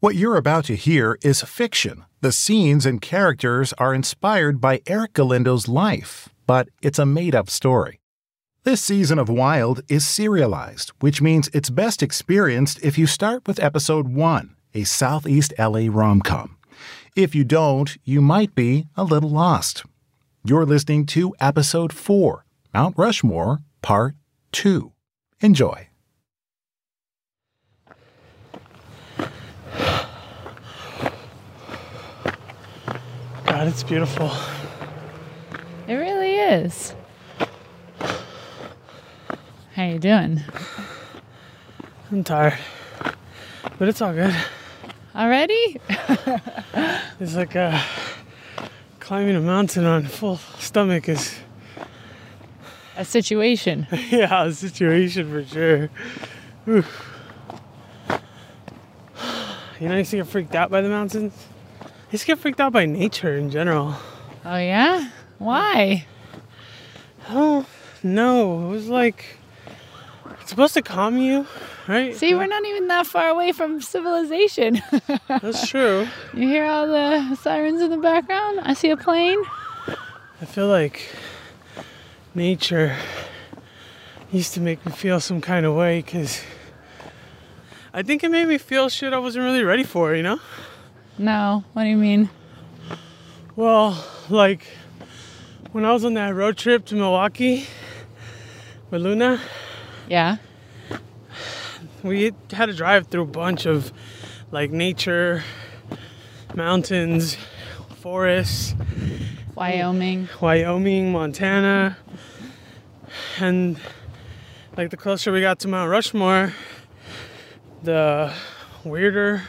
What you're about to hear is fiction. The scenes and characters are inspired by Erick Galindo's life, but it's a made up story. This season of Wild is serialized, which means it's best experienced if you start with episode 1, a Southeast LA rom com. If you don't, you might be a little lost. You're listening to episode 4, Mount Rushmore, part 2. Enjoy. God, it's beautiful. It really is. How you doing? I'm tired, but it's all good. Already? It's like uh, climbing a mountain on a full stomach is, A situation. yeah, a situation for sure. Whew. You know, to get freaked out by the mountains. I to get freaked out by nature in general. Oh yeah? Why? Oh no, it was like it's supposed to calm you, right? See, we're not even that far away from civilization. That's true. you hear all the sirens in the background? I see a plane. I feel like nature used to make me feel some kind of way because I think it made me feel shit I wasn't really ready for, you know? No, what do you mean? Well, like when I was on that road trip to Milwaukee with Luna, Yeah. we had to drive through a bunch of like nature, mountains, forests, Wyoming. Wyoming, Montana, and like the closer we got to Mount Rushmore, the weirder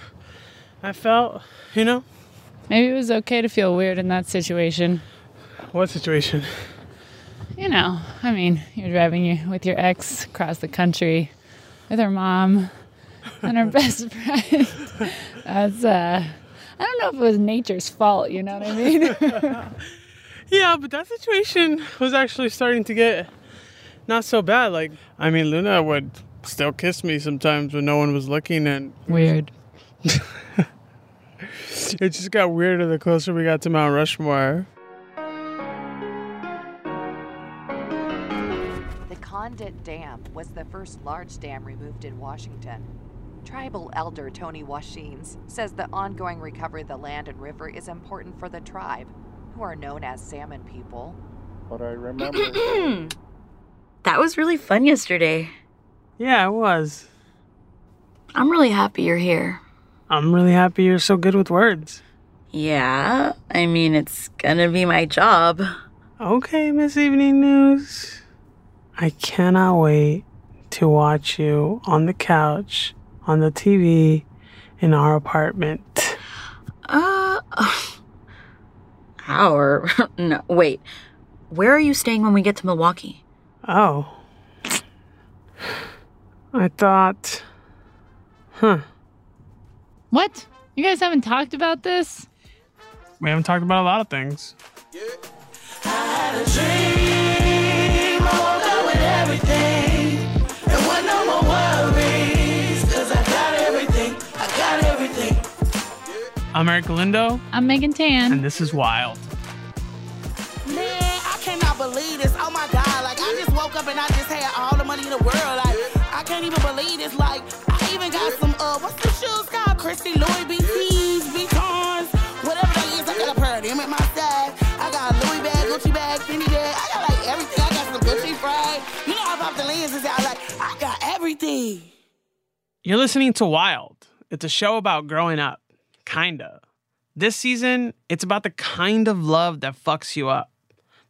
I felt, you know? Maybe it was okay to feel weird in that situation. What situation? You know, I mean, you're driving you with your ex across the country with her mom and her best friend. That's uh I don't know if it was nature's fault, you know what I mean? Yeah, but that situation was actually starting to get not so bad. Like, I mean, Luna would still kiss me sometimes when no one was looking, and Weird. it just got weirder the closer we got to Mount Rushmore. The Condit Dam was the first large dam removed in Washington. Tribal elder Tony Washines says the ongoing recovery of the land and river is important for the tribe, who are known as salmon people. But I remember. That was really fun yesterday. Yeah, it was. I'm really happy you're here. I'm really happy you're so good with words. Yeah, I mean, it's gonna be my job. Okay, Miss Evening News. I cannot wait to watch you on the couch, on the TV, in our apartment. Uh, our. no, wait. Where are you staying when we get to Milwaukee? Oh. I thought. Huh. What? You guys haven't talked about this? We haven't talked about a lot of things. I'm Erick Galindo, I'm Megan Tan. and this is Wild. Man, I cannot believe this. Oh my god, like I just woke up and I just had all the money in the world. Like I can't even believe this. Like I even got some uh what's the shoes called? Christy Louis BCs, Vuittons, whatever they is. I got a pair of them at my side. I got a Louis bag, Gucci bag, Fendi bag. I got like everything. I got some Gucci fried. You know I popped the lenses out. Like I got everything. You're listening to Wild. It's a show about growing up. Kinda. This season, it's about the kind of love that fucks you up,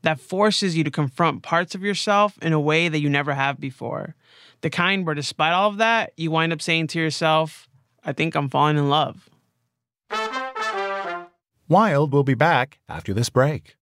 that forces you to confront parts of yourself in a way that you never have before. The kind where, despite all of that, you wind up saying to yourself, I think I'm falling in love. Wild will be back after this break.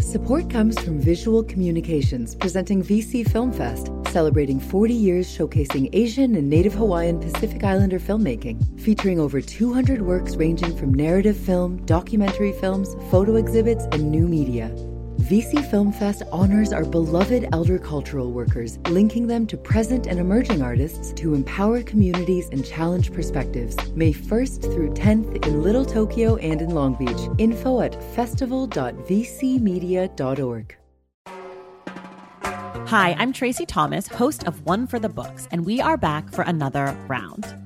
Support comes from Visual Communications, presenting VC Film Fest, celebrating 40 years showcasing Asian and Native Hawaiian Pacific Islander filmmaking, featuring over 200 works ranging from narrative film, documentary films, photo exhibits, and new media. VC Film Fest honors our beloved elder cultural workers, linking them to present and emerging artists to empower communities and challenge perspectives. May 1st through 10th in Little Tokyo and in Long Beach. Info at festival.vcmedia.org. Hi, I'm Tracy Thomas, host of One for the Books, and we are back for another round.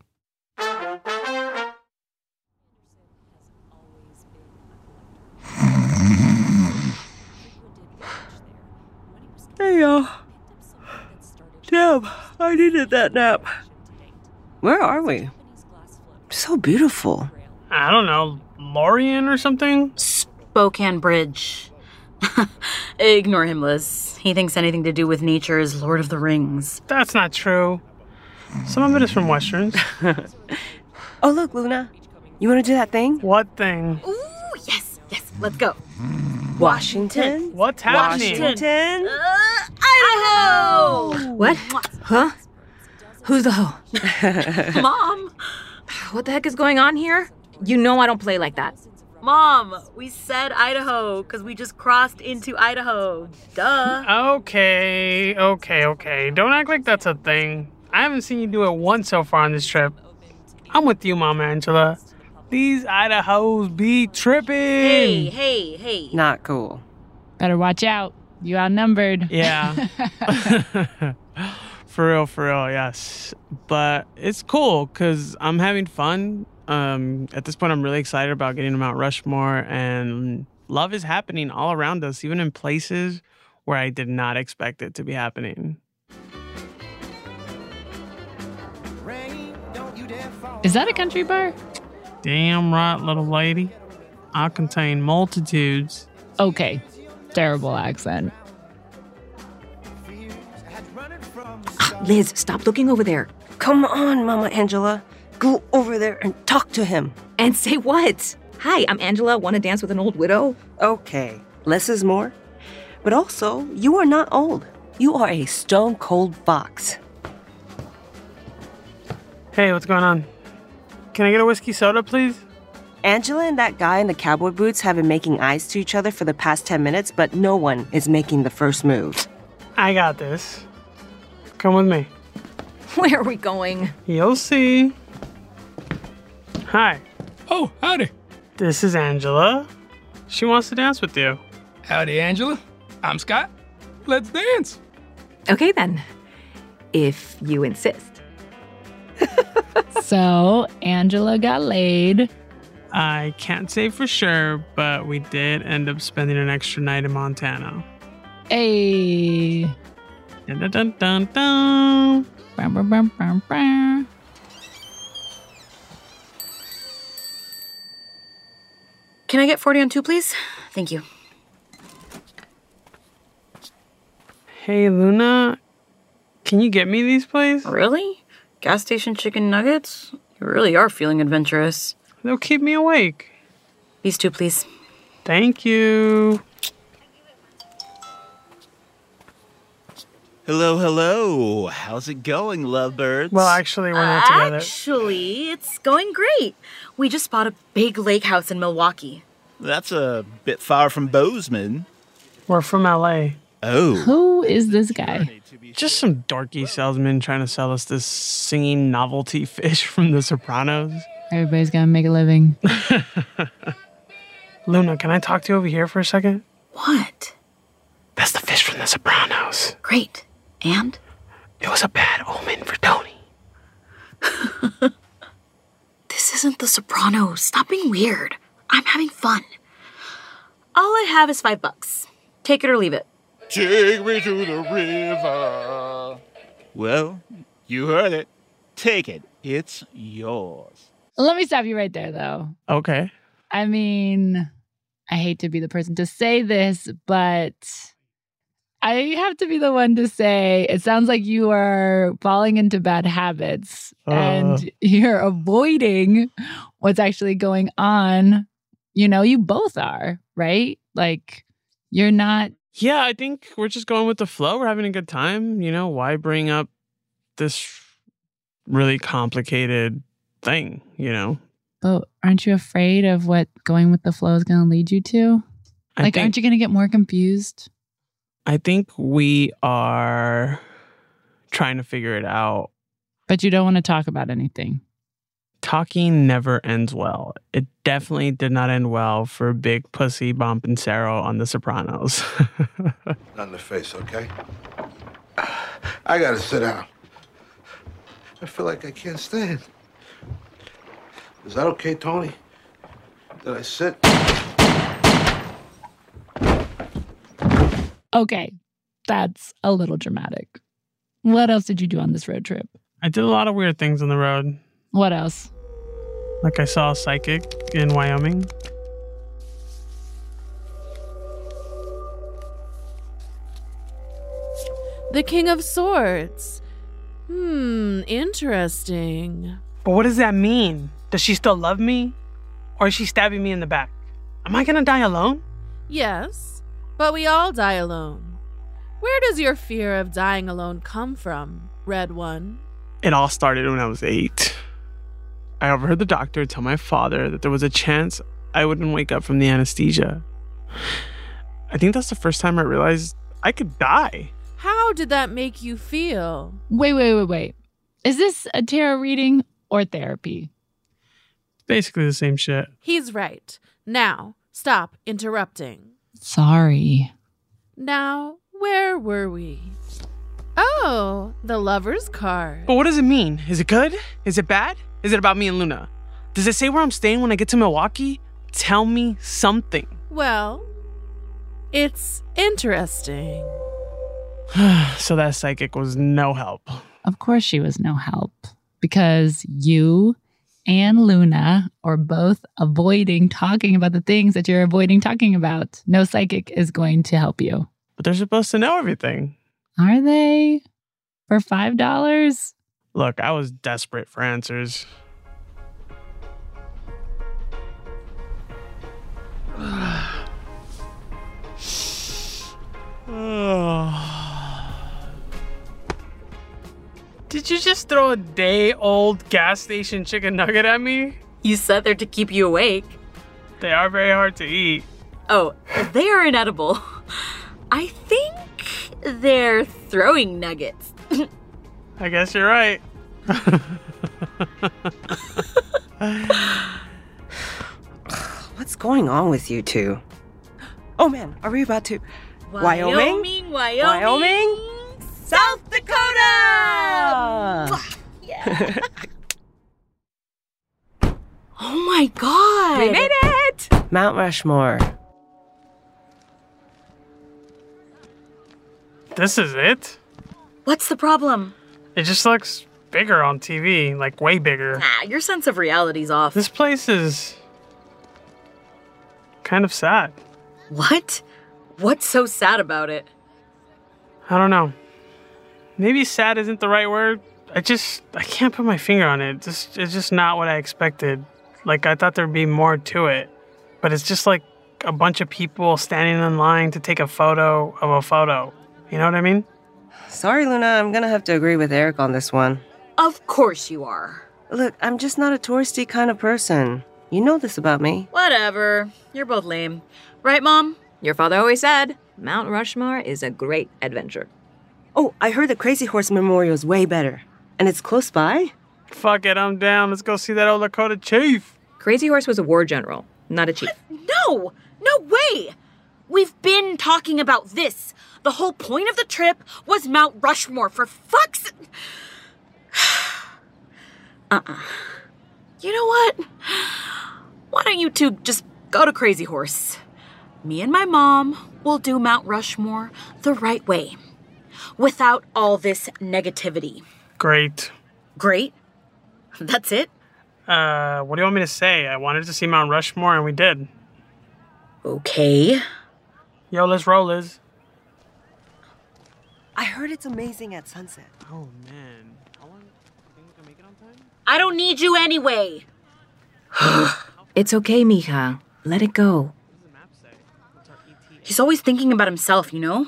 Hey, y'all. Damn, I needed that nap. Where are we? So beautiful. I don't know, Lorien or something? Spokane Bridge. Ignore him, Liz. He thinks anything to do with nature is Lord of the Rings. That's not true. Some of it is from Westerns. oh, look, Luna. You want to do that thing? What thing? Ooh, yes, yes, let's go. Washington? What's happening? Washington? Uh, Idaho! What? Huh? Who's the hoe? Mom! What the heck is going on here? You know I don't play like that. Mom, we said Idaho because we just crossed into Idaho. Duh. Okay, okay, okay. Don't act like that's a thing. I haven't seen you do it once so far on this trip. I'm with you, Mom Angela. These Idahos be tripping. Hey, hey, hey. Not cool. Better watch out. You outnumbered. Yeah. for real, for real, yes. But it's cool because I'm having fun. Um, at this point, I'm really excited about getting to Mount Rushmore, and love is happening all around us, even in places where I did not expect it to be happening. Is that a country bar? Damn right, little lady. I contain multitudes. Okay. Terrible accent. Ah, Liz, stop looking over there. Come on, Mama Angela. Go over there and talk to him. And say what? Hi, I'm Angela. Want to dance with an old widow? Okay, less is more. But also, you are not old. You are a stone cold fox. Hey, what's going on? Can I get a whiskey soda, please? Angela and that guy in the cowboy boots have been making eyes to each other for the past 10 minutes, but no one is making the first move. I got this. Come with me. Where are we going? You'll see. Hi. Oh, howdy. This is Angela. She wants to dance with you. Howdy, Angela. I'm Scott. Let's dance. Okay, then. If you insist. so, Angela got laid. I can't say for sure, but we did end up spending an extra night in Montana. Hey. Dun dun dun dun. dun. Bum, bum, bum, bum, bum. Can I get 40 on two, please? Thank you. Hey, Luna. Can you get me these, please? Really? Gas station chicken nuggets? You really are feeling adventurous. They'll keep me awake. These two, please. Thank you. Hello, hello. How's it going, lovebirds? Well, actually, we're not together. Actually, it's going great. We just bought a big lake house in Milwaukee. That's a bit far from Bozeman. We're from LA. Oh. Who is this guy? Just some dorky salesman trying to sell us this singing novelty fish from The Sopranos. Everybody's got to make a living. Luna, can I talk to you over here for a second? What? That's the fish from The Sopranos. Great. And? It was a bad omen for Tony. This isn't The Sopranos. Stop being weird. I'm having fun. All I have is five bucks. Take it or leave it. Take me to the river. Well, you heard it. Take it. It's yours. Let me stop you right there, though. Okay. I mean, I hate to be the person to say this, but I have to be the one to say it sounds like you are falling into bad habits Uh. and you're avoiding what's actually going on. You know, you both are, right? Like, you're not. Yeah, I think we're just going with the flow. We're having a good time. You know, why bring up this really complicated thing, you know? But aren't you afraid of what going with the flow is going to lead you to? I Like, think- aren't you going to get more confused? I think we are trying to figure it out. But you don't want to talk about anything. Talking never ends well. It definitely did not end well for Big Pussy Bonpensiero on The Sopranos. Not in the face, okay? I gotta sit down. I feel like I can't stand. Is that okay, Tony? Did I sit? Okay, that's a little dramatic. What else did you do on this road trip? I did a lot of weird things on the road. What else? Like I saw a psychic in Wyoming. The King of Swords. Hmm, interesting. But what does that mean? Does she still love me? Or is she stabbing me in the back? Am I gonna die alone? Yes, but we all die alone. Where does your fear of dying alone come from, Red One? It all started when I was eight. I overheard the doctor tell my father that there was a chance I wouldn't wake up from the anesthesia. I think that's the first time I realized I could die. How did that make you feel? Wait, wait, wait, wait. Is this a tarot reading or therapy? Basically the same shit. He's right. Now, stop interrupting. Sorry. Now, where were we? Oh, the lover's card. But what does it mean? Is it good? Is it bad? Is it about me and Luna? Does it say where I'm staying when I get to Milwaukee? Tell me something. Well, it's interesting. so that psychic was no help. Of course, she was no help because you and Luna are both avoiding talking about the things that you're avoiding talking about. No psychic is going to help you. But they're supposed to know everything. Are they? For $5? Look, I was desperate for answers. Did you just throw a day old gas station chicken nugget at me? You said they're to keep you awake. They are very hard to eat. Oh, they are inedible. I think they're throwing nuggets. I guess you're right. What's going on with you two? Oh man, are we about to Wyoming? Wyoming, Wyoming, South Dakota! Yeah. oh my god! We made it! Mount Rushmore. This is it? What's the problem? It just looks bigger on TV, like way bigger. Ah, your sense of reality's off. This place is kind of sad. What? What's so sad about it? I don't know. Maybe sad isn't the right word. I just I can't put my finger on it. Just it's just not what I expected. Like I thought there'd be more to it. But it's just like a bunch of people standing in line to take a photo of a photo. You know what I mean? Sorry, Luna, I'm gonna have to agree with Erick on this one. Of course you are. Look, I'm just not a touristy kind of person. You know this about me. Whatever. You're both lame. Right, Mom? Your father always said Mount Rushmore is a great adventure. Oh, I heard the Crazy Horse Memorial is way better. And it's close by? Fuck it, I'm down. Let's go see that old Lakota chief. Crazy Horse was a war general, not a chief. No! No way! We've been talking about this. The whole point of the trip was Mount Rushmore, for fuck's Uh-uh. You know what? Why don't you two just go to Crazy Horse? Me and my mom will do Mount Rushmore the right way, without all this negativity. Great. Great? That's it? Uh, what do you want me to say? I wanted to see Mount Rushmore, and we did. Okay. Yo, let's roll, Liz. I heard it's amazing at sunset. Oh man, how long? You think we can make it on time? I don't need you anyway. It's okay, mija. Let it go. He's always thinking about himself, you know?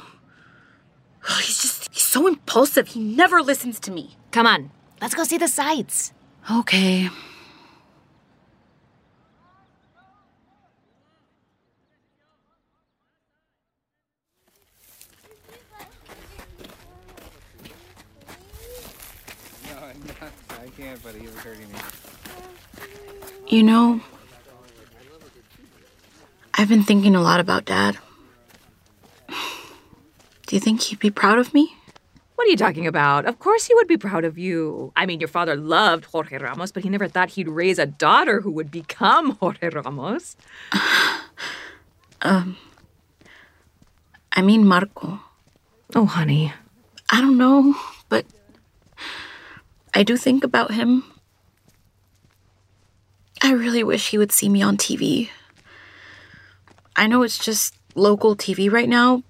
He's just, he's so impulsive. He never listens to me. Come on, let's go see the sights. Okay. No, I'm not. I can't, buddy. You're hurting me. You know, I've been thinking a lot about Dad. Do you think he'd be proud of me? What are you talking about? Of course he would be proud of you. I mean, your father loved Jorge Ramos, but he never thought he'd raise a daughter who would become Jorge Ramos. Um, I mean Marco. Oh, honey. I don't know, but I do think about him. I really wish he would see me on TV. I know it's just local TV right now,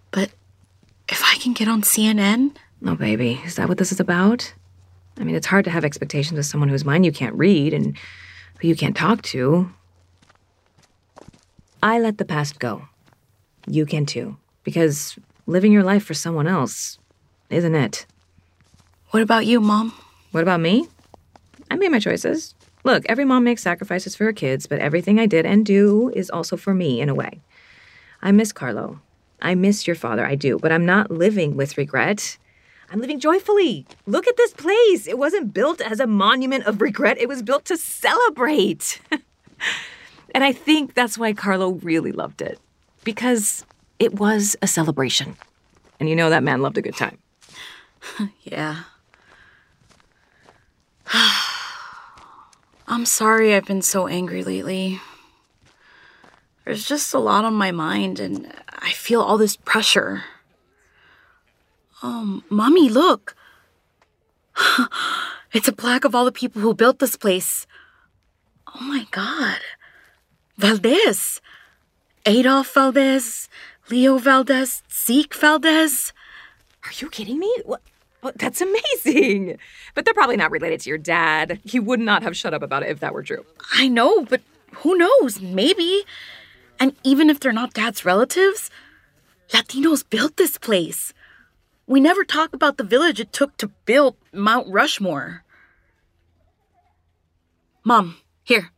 if I can get on CNN, No, baby. Is that what this is about? I mean, it's hard to have expectations of someone whose mind you can't read and who you can't talk to. I let the past go. You can too. Because living your life for someone else isn't it. what about you, Mom? What about me? I made my choices. Look, every mom makes sacrifices for her kids, but everything I did and do is also for me in a way. I miss Carlo. I miss your father, I do, but I'm not living with regret. I'm living joyfully. Look at this place. It wasn't built as a monument of regret, it was built to celebrate. and I think that's why Carlo really loved it, because it was a celebration. And you know that man loved a good time. Yeah. I'm sorry I've been so angry lately. There's just a lot on my mind, and I feel all this pressure. Oh, Mommy, look. it's a plaque of all the people who built this place. Oh my god. Valdez. Adolf Valdez, Leo Valdez, Zeke Valdez. Are you kidding me? What? what? That's amazing. But they're probably not related to your dad. He would not have shut up about it if that were true. I know, but who knows? Maybe. And even if they're not dad's relatives, Latinos built this place. We never talk about the village it took to build Mount Rushmore. Mom, here,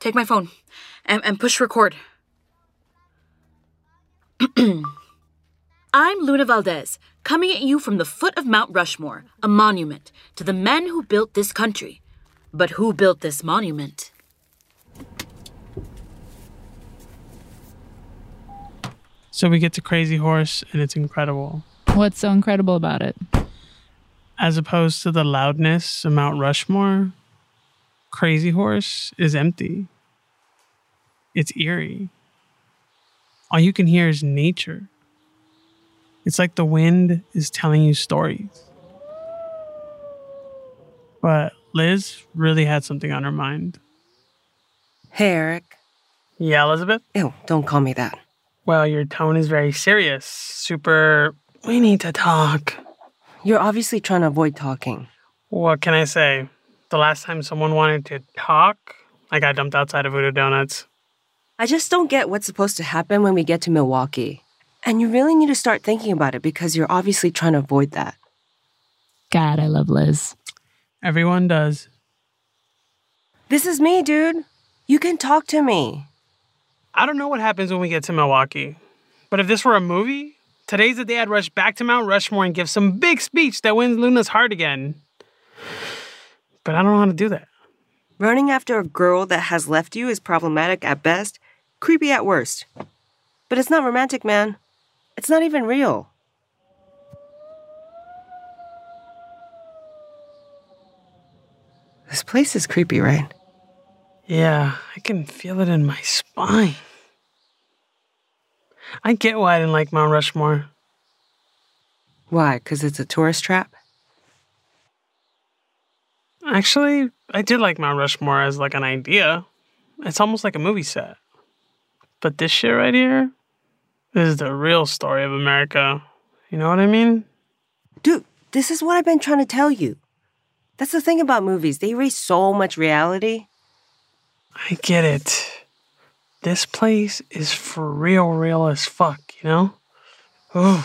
take my phone and, and push record. I'm Luna Valdez, coming at you from the foot of Mount Rushmore, a monument to the men who built this country. But who built this monument? So we get to Crazy Horse, and it's incredible. What's so incredible about it? As opposed to the loudness of Mount Rushmore, Crazy Horse is empty. It's eerie. All you can hear is nature. It's like the wind is telling you stories. But Liz really had something on her mind. Hey, Erick. Yeah, Elizabeth? Ew, don't call me that. Well, your tone is very serious. Super. We need to talk. You're obviously trying to avoid talking. What can I say? The last time someone wanted to talk, I got dumped outside of Voodoo Donuts. I just don't get what's supposed to happen when we get to Milwaukee. And you really need to start thinking about it because you're obviously trying to avoid that. God, I love Liz. Everyone does. This is me, dude. You can talk to me. I don't know what happens when we get to Milwaukee, but if this were a movie, today's the day I'd rush back to Mount Rushmore and give some big speech that wins Luna's heart again. But I don't know how to do that. Running after a girl that has left you is problematic at best, creepy at worst. But it's not romantic, man. It's not even real. This place is creepy, right? Yeah, I can feel it in my spine. I get why I didn't like Mount Rushmore. Why? Because it's a tourist trap? Actually, I did like Mount Rushmore as like an idea. It's almost like a movie set. But this shit right here is the real story of America. You know what I mean? Dude, this is what I've been trying to tell you. That's the thing about movies, they erase so much reality. I get it. This place is for real, real as fuck, you know? Ooh.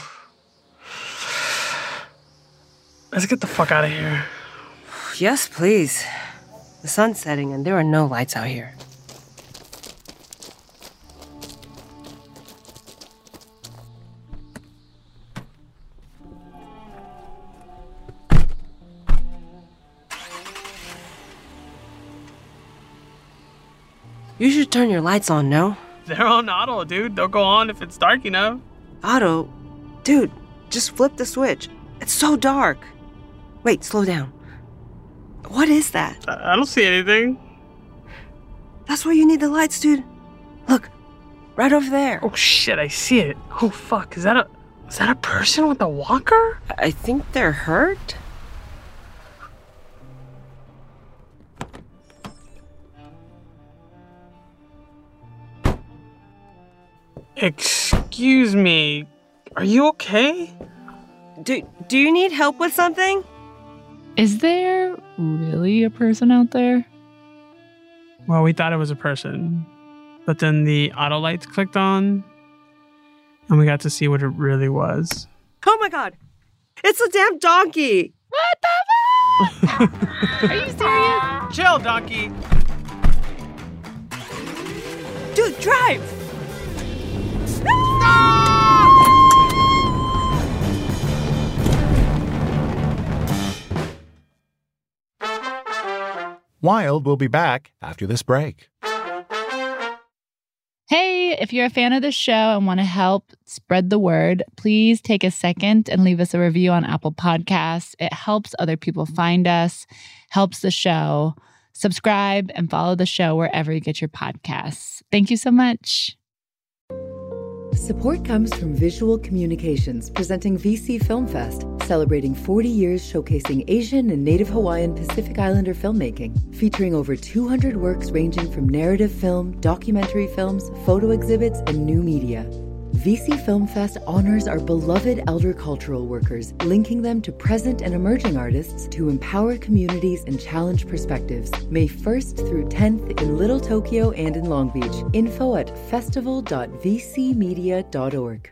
Let's get the fuck out of here. Yes, please. The sun's setting and there are no lights out here. You should turn your lights on, no? They're on auto, dude. They'll go on if it's dark enough. Auto? Dude, just flip the switch. It's so dark. Wait, slow down. What is that? I I don't see anything. That's why you need the lights, dude. Look, right over there. Oh shit, I see it. Oh fuck, is that a is that a person with a walker? I think they're hurt. Excuse me. Are you okay? Do do you need help with something? Is there really a person out there? Well, we thought it was a person. But then the auto lights clicked on and we got to see what it really was. Oh my god. It's a damn donkey. What the fuck? Are you serious? Chill, donkey. Dude, drive. Wild will be back after this break. Hey, if you're a fan of the show and want to help spread the word, please take a second and leave us a review on Apple Podcasts. It helps other people find us, helps the show. Subscribe and follow the show wherever you get your podcasts. Thank you so much. Support comes from Visual Communications, presenting VC Film Fest, celebrating 40 years showcasing Asian and Native Hawaiian Pacific Islander filmmaking, featuring over 200 works ranging from narrative film, documentary films, photo exhibits, and new media. VC Film Fest honors our beloved elder cultural workers, linking them to present and emerging artists to empower communities and challenge perspectives. May 1st through 10th in Little Tokyo and in Long Beach. Info at festival.vcmedia.org.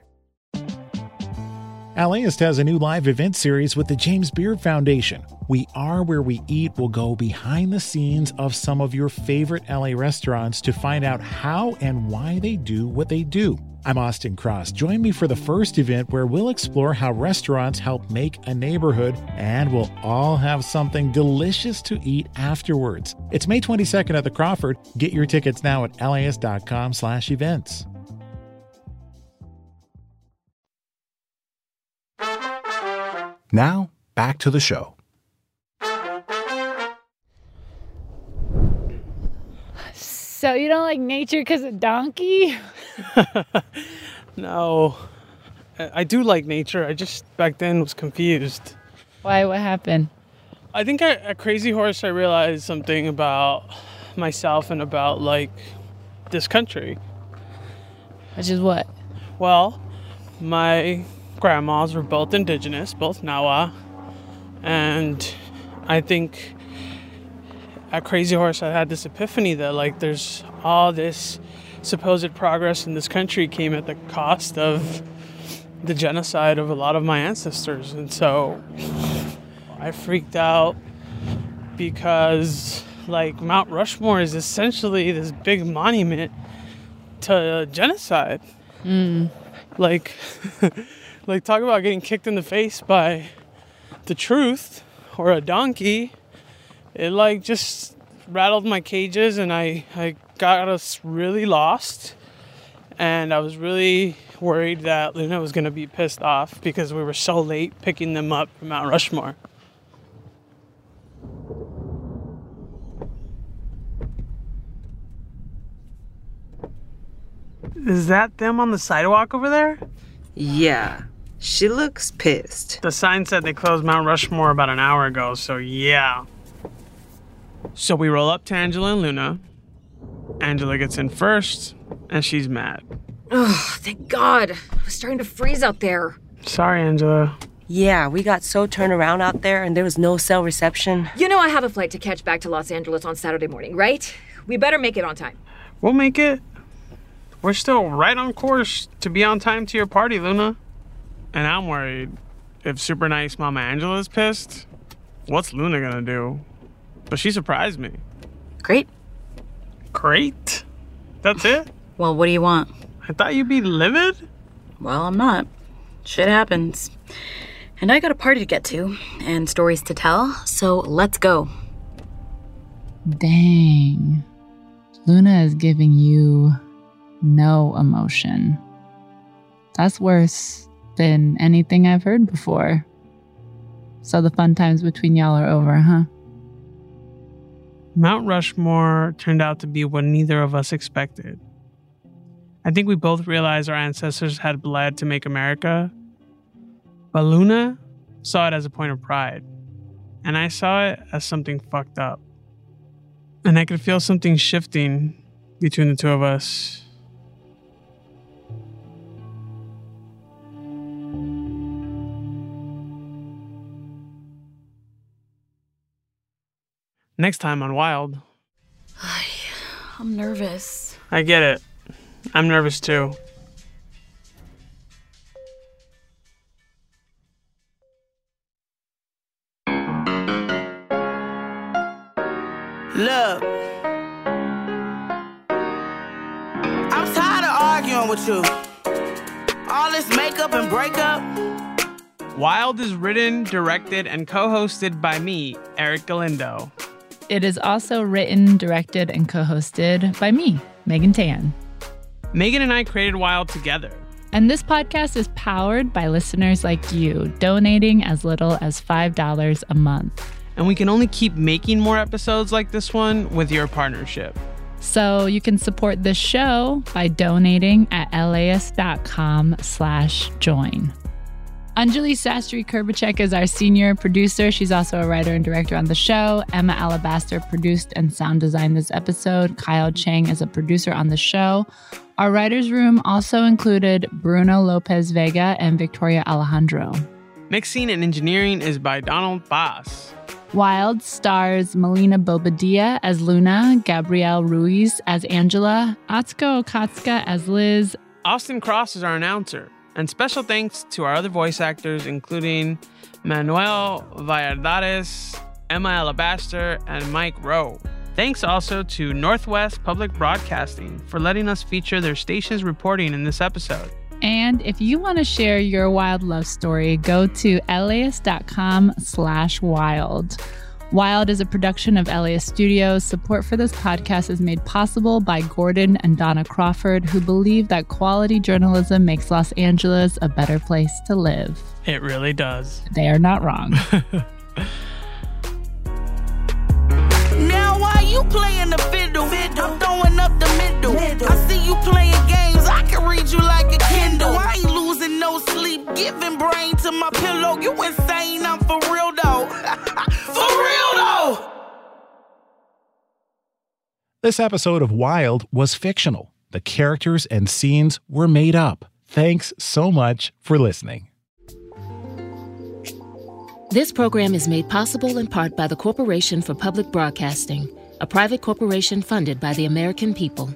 LAist has a new live event series with the James Beard Foundation. We Are Where We Eat will go behind the scenes of some of your favorite LA restaurants to find out how and why they do what they do. I'm Austin Cross. Join me for the first event where we'll explore how restaurants help make a neighborhood and we'll all have something delicious to eat afterwards. It's May 22nd at the Crawford. Get your tickets now at laist.com slash events. Now, back to the show. So you don't like nature because of donkey? No. I do like nature. I just back then was confused. Why? What happened? I think at, at Crazy Horse I realized something about myself and about like this country. Which is what? Well, my grandmas were both indigenous, both Nahua, and I think at Crazy Horse I had this epiphany that like there's all this supposed progress in this country came at the cost of the genocide of a lot of my ancestors, and so I freaked out because like Mount Rushmore is essentially this big monument to genocide. Hmm. Like, like talk about getting kicked in the face by the truth or a donkey it like just rattled my cages and I, I got us really lost. And I was really worried that Luna was going to be pissed off because we were so late picking them up from Mount Rushmore. Is that them on the sidewalk over there? Yeah. She looks pissed. The sign said they closed Mount Rushmore about an hour ago, so yeah. So we roll up to Angela and Luna. Angela gets in first, and she's mad. Oh, thank God. I was starting to freeze out there. Sorry, Angela. Yeah, we got so turned around out there and there was no cell reception. You know I have a flight to catch back to Los Angeles on Saturday morning, right? We better make it on time. We'll make it. We're still right on course to be on time to your party, Luna. And I'm worried if super nice Mama Angela's pissed, what's Luna gonna do? But she surprised me. Great. Great? That's it? Well, what do you want? I thought you'd be livid? Well, I'm not. Shit happens. And I got a party to get to and stories to tell, so let's go. Dang. Luna is giving you no emotion. That's worse than anything I've heard before. So the fun times between y'all are over, huh? Mount Rushmore turned out to be what neither of us expected. I think we both realized our ancestors had bled to make America, but Luna saw it as a point of pride, and I saw it as something fucked up. And I could feel something shifting between the two of us. Next time on Wild. I'm nervous. I get it. I'm nervous too. Look. I'm tired of arguing with you. All this makeup and breakup. Wild is written, directed, and co hosted by me, Erick Galindo. It is also written, directed, and co hosted by me, Megan Tan. Megan and I created Wild together. And this podcast is powered by listeners like you, donating as little as $5 a month. And we can only keep making more episodes like this one with your partnership. So you can support this show by donating at laist.com slash join. Anjali Sastry Krbecek is our senior producer. She's also a writer and director on the show. Emma Alabaster produced and sound designed this episode. Kyle Chang is a producer on the show. Our writer's room also included Bruno Lopez Vega and Victoria Alejandro. Mixing and engineering is by Donald Bass. Wild stars Melina Bobadilla as Luna, Gabrielle Ruiz as Angela, Atsuko Okatsuka as Liz. Austin Cross is our announcer. And special thanks to our other voice actors, including Manuel Valladares, Emma Alabaster, and Mike Rowe. Thanks also to Northwest Public Broadcasting for letting us feature their station's reporting in this episode. And if you want to share your wild love story, go to laist.com slash wild. Wild is a production of LAist Studios. Support for this podcast is made possible by Gordon and Donna Crawford, who believe that quality journalism makes Los Angeles a better place to live. It really does. They are not wrong. Now why you playing the fiddle? I'm throwing up the middle. I see you playing games. I can read you like a Kindle. I ain't losing no sleep, giving brain to my pillow. You insane? I'm for real though. This episode of Wild was fictional. The characters and scenes were made up. Thanks so much for listening. This program is made possible in part by the Corporation for Public Broadcasting, a private corporation funded by the American people.